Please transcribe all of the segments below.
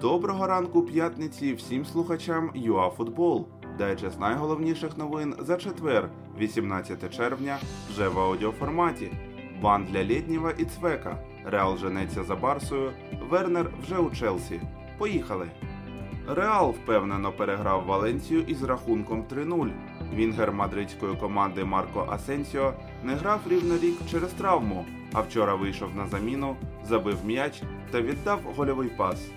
Доброго ранку п'ятниці всім слухачам ЮАФутбол. Дайджест найголовніших новин за четвер, 18 червня, вже в аудіоформаті. Бан для Лєднєва і Цвека. Реал женеться за Барсою. Вернер вже у Челсі. Поїхали. Реал впевнено переграв Валенцію із рахунком 3-0. Вінгер мадридської команди Марко Асенсіо не грав рівно рік через травму, а вчора вийшов на заміну, забив м'яч та віддав гольовий пас.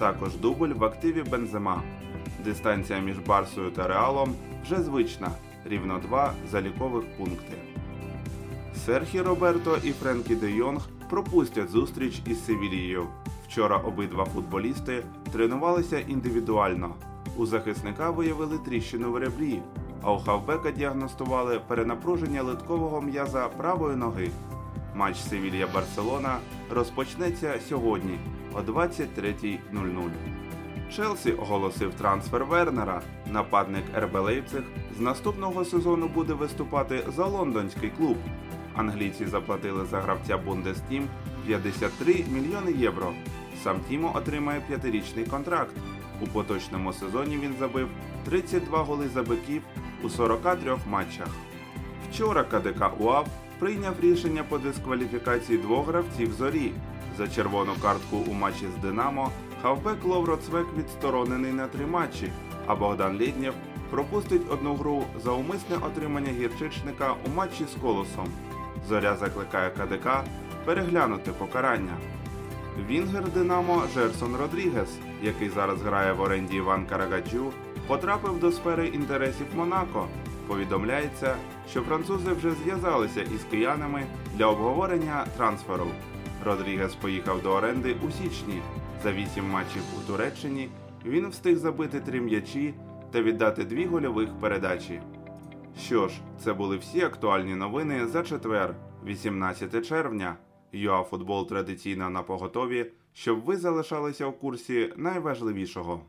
Також дубль в активі Бензема. Дистанція між Барсою та Реалом вже звична рівно два залікових пункти. Серхі Роберто і Френкі де Йонг пропустять зустріч із Севілією. Вчора обидва футболісти тренувалися індивідуально. У захисника виявили тріщину в ребрі, а у хавбека діагностували перенапруження литкового м'яза правої ноги. Матч Севілья Барселона розпочнеться сьогодні о 23.00. Челсі оголосив трансфер Вернера. Нападник РБ Лейпциг з наступного сезону буде виступати за лондонський клуб. Англійці заплатили за гравця Бундестім 53 мільйони євро. Сам Тімо отримає п'ятирічний контракт. У поточному сезоні він забив 32 голи за биків у 43 матчах. Вчора КДК УАФ прийняв рішення по дискваліфікації двох гравців зорі. За червону картку у матчі з Динамо хавбек Ловро Цвек відсторонений на три матчі, а Богдан Лєднєв пропустить одну гру за умисне отримання гірчичника у матчі з колосом. Зоря закликає КДК переглянути покарання. Вінгер Динамо Жерсон Родрігес, який зараз грає в оренді в Анкарагюджю, потрапив до сфери інтересів Монако. Повідомляється, що французи вже зв'язалися із киянами для обговорення трансферу. Родрігес поїхав до оренди у січні. За вісім матчів у Туреччині він встиг забити три м'ячі та віддати дві гольових передачі. Що ж, це були всі актуальні новини за четвер, 18 червня. ЮАФутбол традиційно на поготові, щоб ви залишалися у курсі найважливішого.